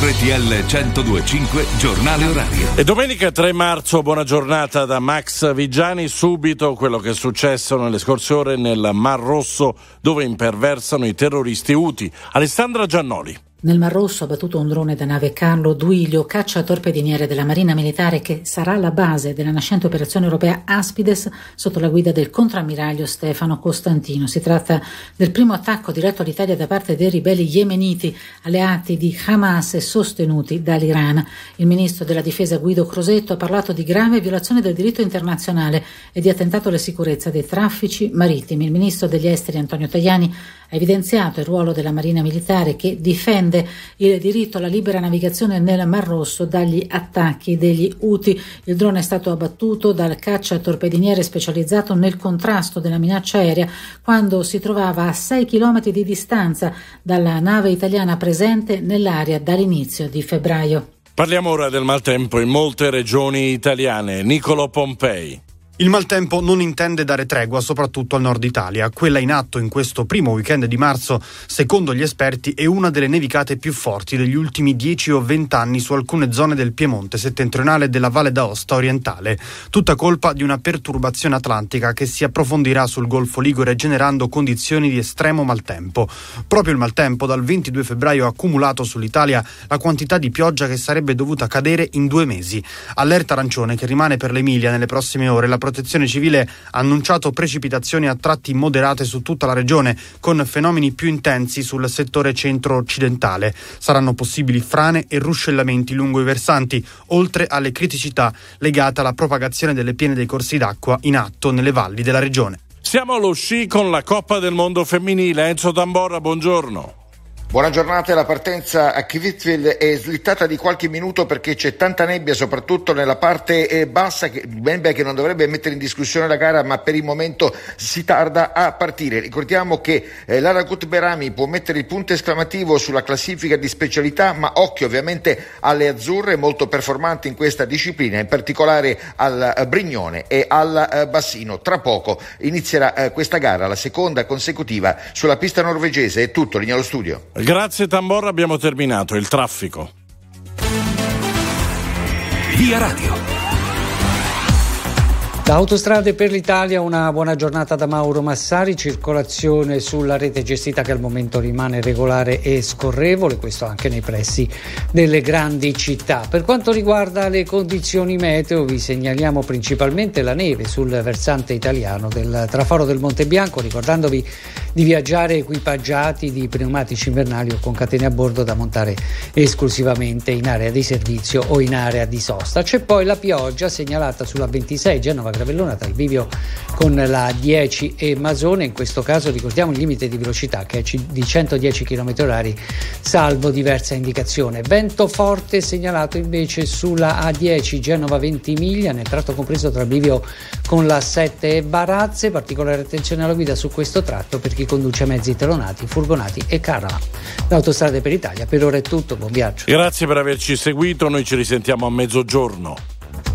RTL 1025 Giornale Orario. E domenica 3 marzo, buona giornata da Max Vigiani. Subito quello che è successo nelle scorse ore nel Mar Rosso dove imperversano i terroristi Uti. Alessandra Giannoli. Nel Mar Rosso ha battuto un drone da nave Carlo Duilio, caccia torpediniere della Marina Militare che sarà la base della nascente operazione europea Aspides sotto la guida del contrammiraglio Stefano Costantino. Si tratta del primo attacco diretto all'Italia da parte dei ribelli yemeniti alleati di Hamas e sostenuti dall'Iran. Il ministro della difesa Guido Crosetto ha parlato di grave violazione del diritto internazionale e di attentato alla sicurezza dei traffici marittimi. Il ministro degli esteri Antonio Tajani ha evidenziato il ruolo della Marina Militare che difende il diritto alla libera navigazione nel Mar Rosso dagli attacchi degli Houthi. Il drone è stato abbattuto dal caccia torpediniere specializzato nel contrasto della minaccia aerea quando si trovava a 6 km di distanza dalla nave italiana presente nell'area dall'inizio di febbraio. Parliamo ora del maltempo in molte regioni italiane. Nicolo Pompei. Il maltempo non intende dare tregua soprattutto al nord Italia. Quella in atto in questo primo weekend di marzo, secondo gli esperti, è una delle nevicate più forti degli ultimi 10 o 20 anni su alcune zone del Piemonte settentrionale e della Valle d'Aosta orientale. Tutta colpa di una perturbazione atlantica che si approfondirà sul Golfo Ligure generando condizioni di estremo maltempo. Proprio il maltempo dal 22 febbraio ha accumulato sull'Italia la quantità di pioggia che sarebbe dovuta cadere in due mesi. Allerta arancione che rimane per l'Emilia nelle prossime ore. La Protezione Civile ha annunciato precipitazioni a tratti moderate su tutta la regione, con fenomeni più intensi sul settore centro-occidentale. Saranno possibili frane e ruscellamenti lungo i versanti, oltre alle criticità legate alla propagazione delle piene dei corsi d'acqua in atto nelle valli della regione. Siamo allo sci con la Coppa del Mondo femminile. Enzo Tambora, buongiorno. Buona giornata, la partenza a Kvitfield è slittata di qualche minuto perché c'è tanta nebbia soprattutto nella parte eh, bassa, nebbia che non dovrebbe mettere in discussione la gara ma per il momento si tarda a partire. Ricordiamo che eh, Lara Gutberami può mettere il punto esclamativo sulla classifica di specialità ma occhio ovviamente alle azzurre molto performanti in questa disciplina, in particolare al eh, Brignone e al eh, Bassino. Tra poco inizierà eh, questa gara, la seconda consecutiva sulla pista norvegese. È tutto, linea allo studio. Grazie Tamborra, abbiamo terminato il traffico. Via Radio. Da Autostrade per l'Italia una buona giornata da Mauro Massari, circolazione sulla rete gestita che al momento rimane regolare e scorrevole, questo anche nei pressi delle grandi città. Per quanto riguarda le condizioni meteo vi segnaliamo principalmente la neve sul versante italiano del traforo del Monte Bianco, ricordandovi di viaggiare equipaggiati di pneumatici invernali o con catene a bordo da montare esclusivamente in area di servizio o in area di sosta. C'è poi la pioggia segnalata sulla 26 Genova Gravellona tra il bivio con la 10 e Masone, in questo caso ricordiamo il limite di velocità che è di 110 km h salvo diversa indicazione. Vento forte segnalato invece sulla A10 Genova 20 miglia nel tratto compreso tra bivio con la 7 e Barazze, particolare attenzione alla guida su questo tratto per chi conduce mezzi telonati, furgonati e caravan. L'autostrade per l'Italia per ora è tutto, buon viaggio. Grazie per averci seguito, noi ci risentiamo a mezzogiorno.